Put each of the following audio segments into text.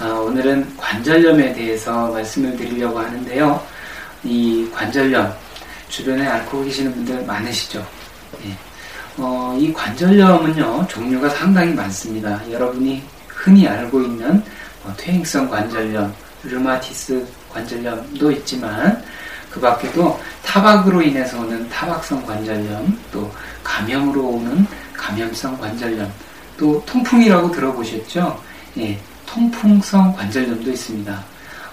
아, 오늘은 관절염에 대해서 말씀을 드리려고 하는데요. 이 관절염, 주변에 앓고 계시는 분들 많으시죠? 예. 어, 이 관절염은요, 종류가 상당히 많습니다. 여러분이 흔히 알고 있는 어, 퇴행성 관절염, 류마티스 관절염도 있지만, 그 밖에도 타박으로 인해서 오는 타박성 관절염, 또 감염으로 오는 감염성 관절염, 또 통풍이라고 들어보셨죠? 예, 통풍성 관절염도 있습니다.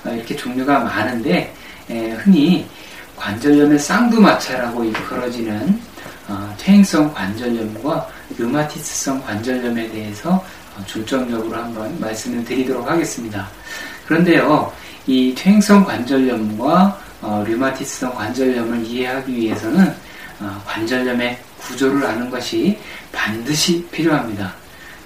어, 이렇게 종류가 많은데 예, 흔히 관절염의 쌍두마차라고 일컬어지는 어, 퇴행성 관절염과 류마티스성 관절염에 대해서 어, 중점적으로 한번 말씀을 드리도록 하겠습니다. 그런데요, 이 퇴행성 관절염과 어, 류마티스성 관절염을 이해하기 위해서는 어, 관절염의 구조를 아는 것이 반드시 필요합니다.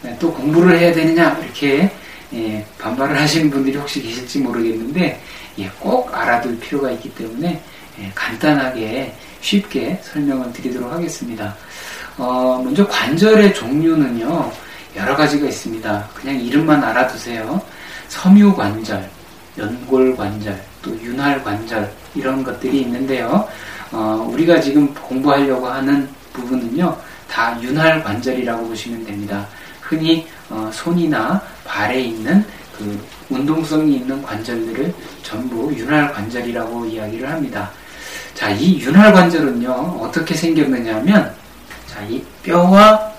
네, 또 공부를 해야 되느냐 이렇게 예, 반발을 하시는 분들이 혹시 계실지 모르겠는데 예, 꼭 알아둘 필요가 있기 때문에 예, 간단하게 쉽게 설명을 드리도록 하겠습니다. 어, 먼저 관절의 종류는요 여러 가지가 있습니다. 그냥 이름만 알아두세요. 섬유관절, 연골관절, 또 윤활관절 이런 것들이 있는데요. 어, 우리가 지금 공부하려고 하는 부분은요 다 윤활 관절이라고 보시면 됩니다. 흔히 어, 손이나 발에 있는 그 운동성이 있는 관절들을 전부 윤활 관절이라고 이야기를 합니다. 자, 이 윤활 관절은요, 어떻게 생겼느냐 하면, 자, 이 뼈와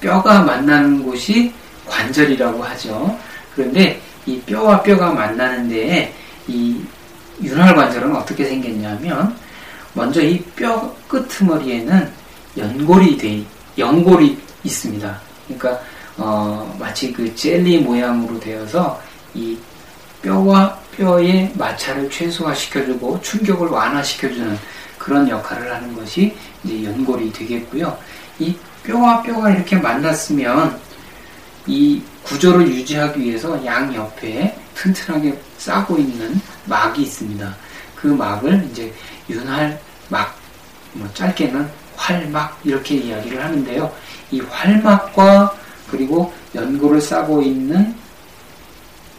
뼈가 만나는 곳이 관절이라고 하죠. 그런데 이 뼈와 뼈가 만나는데 이 윤활 관절은 어떻게 생겼냐면, 먼저 이뼈 끄트머리에는 연골이 돼, 연골이 있습니다. 그러니까 어, 마치 그 젤리 모양으로 되어서 이 뼈와 뼈의 마찰을 최소화시켜주고 충격을 완화시켜주는 그런 역할을 하는 것이 이제 연골이 되겠고요. 이 뼈와 뼈가 이렇게 만났으면 이 구조를 유지하기 위해서 양 옆에 튼튼하게 싸고 있는 막이 있습니다. 그 막을 이제 윤활 막, 뭐 짧게는 활막 이렇게 이야기를 하는데요. 이 활막과 그리고 연골을 싸고 있는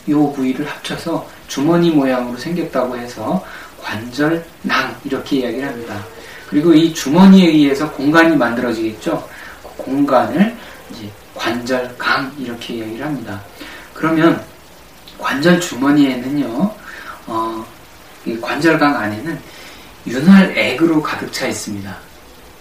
요 부위를 합쳐서 주머니 모양으로 생겼다고 해서 관절낭 이렇게 이야기를 합니다. 그리고 이 주머니에 의해서 공간이 만들어지겠죠. 그 공간을 이제 관절강 이렇게 이야기를 합니다. 그러면 관절 주머니에는요, 어, 이 관절강 안에는 윤활액으로 가득 차 있습니다.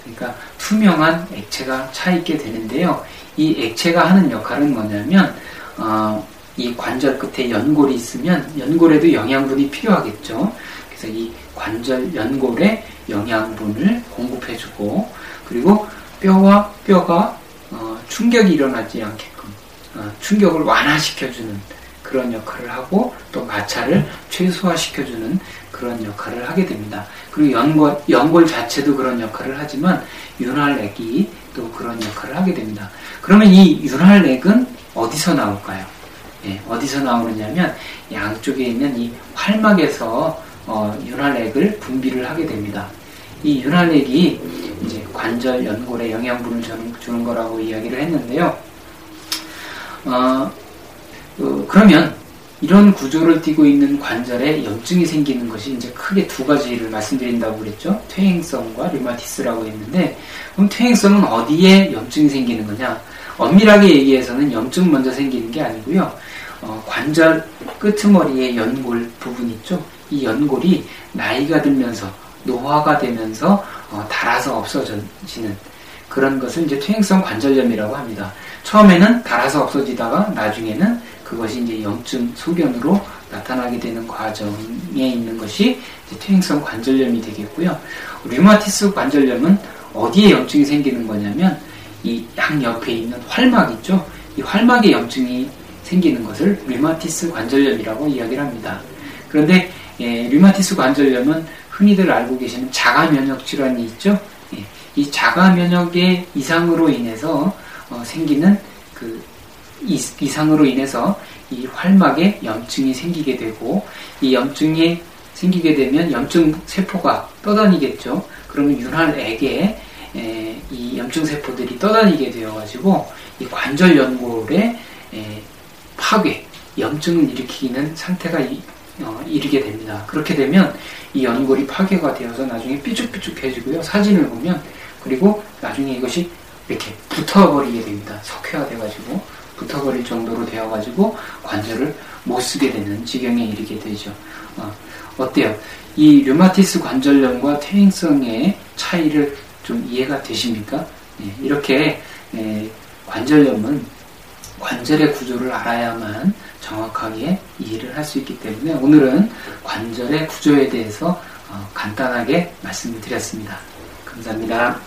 그러니까 투명한 액체가 차 있게 되는데요. 이 액체가 하는 역할은 뭐냐면 어, 이 관절 끝에 연골이 있으면 연골에도 영양분이 필요하겠죠. 그래서 이 관절 연골에 영양분을 공급해주고 그리고 뼈와 뼈가 어, 충격이 일어나지 않게끔 어, 충격을 완화시켜주는 그런 역할을 하고 또 마찰을 최소화시켜주는 그런 역할을 하게 됩니다. 그리고 연골, 연골 자체도 그런 역할을 하지만 윤활액이 또 그런 역할을 하게 됩니다. 그러면 이 윤활액은 어디서 나올까요? 예, 어디서 나오느냐면 양쪽에 있는 이 활막에서 어, 윤활액을 분비를 하게 됩니다. 이 윤활액이 이제 관절 연골에 영양분을 주는, 거라고 이야기를 했는데요. 어, 어, 그러면 이런 구조를 띠고 있는 관절에 염증이 생기는 것이 이제 크게 두 가지를 말씀드린다고 그랬죠. 퇴행성과 류마티스라고 했는데, 그럼 퇴행성은 어디에 염증이 생기는 거냐? 엄밀하게 얘기해서는 염증 먼저 생기는 게 아니고요. 어, 관절 끄트머리의 연골 부분 있죠. 이 연골이 나이가 들면서 노화가 되면서 어, 닳아서 없어지는 그런 것을 이제 퇴행성 관절염이라고 합니다. 처음에는 닳아서 없어지다가 나중에는 그것이 이제 염증 소견으로 나타나게 되는 과정에 있는 것이 퇴행성 관절염이 되겠고요. 류마티스 관절염은 어디에 염증이 생기는 거냐면 이 양 옆에 있는 활막 있죠. 이 활막에 염증이 생기는 것을 류마티스 관절염이라고 이야기를 합니다. 그런데 예, 류마티스 관절염은 흔히들 알고 계시는 자가 면역 질환이 있죠. 예, 이 자가 면역의 이상으로 인해서 어, 생기는 그 이, 이상으로 인해서 이 활막에 염증이 생기게 되고 이 염증이 생기게 되면 염증 세포가 떠다니겠죠. 그러면 윤활액에 에, 이 염증 세포들이 떠다니게 되어가지고 이 관절 연골의 에, 파괴, 염증을 일으키는 상태가 이, 어, 이르게 됩니다. 그렇게 되면 이 연골이 파괴가 되어서 나중에 삐죽삐죽해지고요. 사진을 보면 그리고 나중에 이것이 이렇게 붙어버리게 됩니다. 석회화 돼가지고 붙어버릴 정도로 되어가지고 관절을 못 쓰게 되는 지경에 이르게 되죠. 어, 어때요? 이 류마티스 관절염과 퇴행성의 차이를 좀 이해가 되십니까? 네, 이렇게 네, 관절염은 관절의 구조를 알아야만 정확하게 이해를 할 수 있기 때문에 오늘은 관절의 구조에 대해서 어, 간단하게 말씀을 드렸습니다. 감사합니다.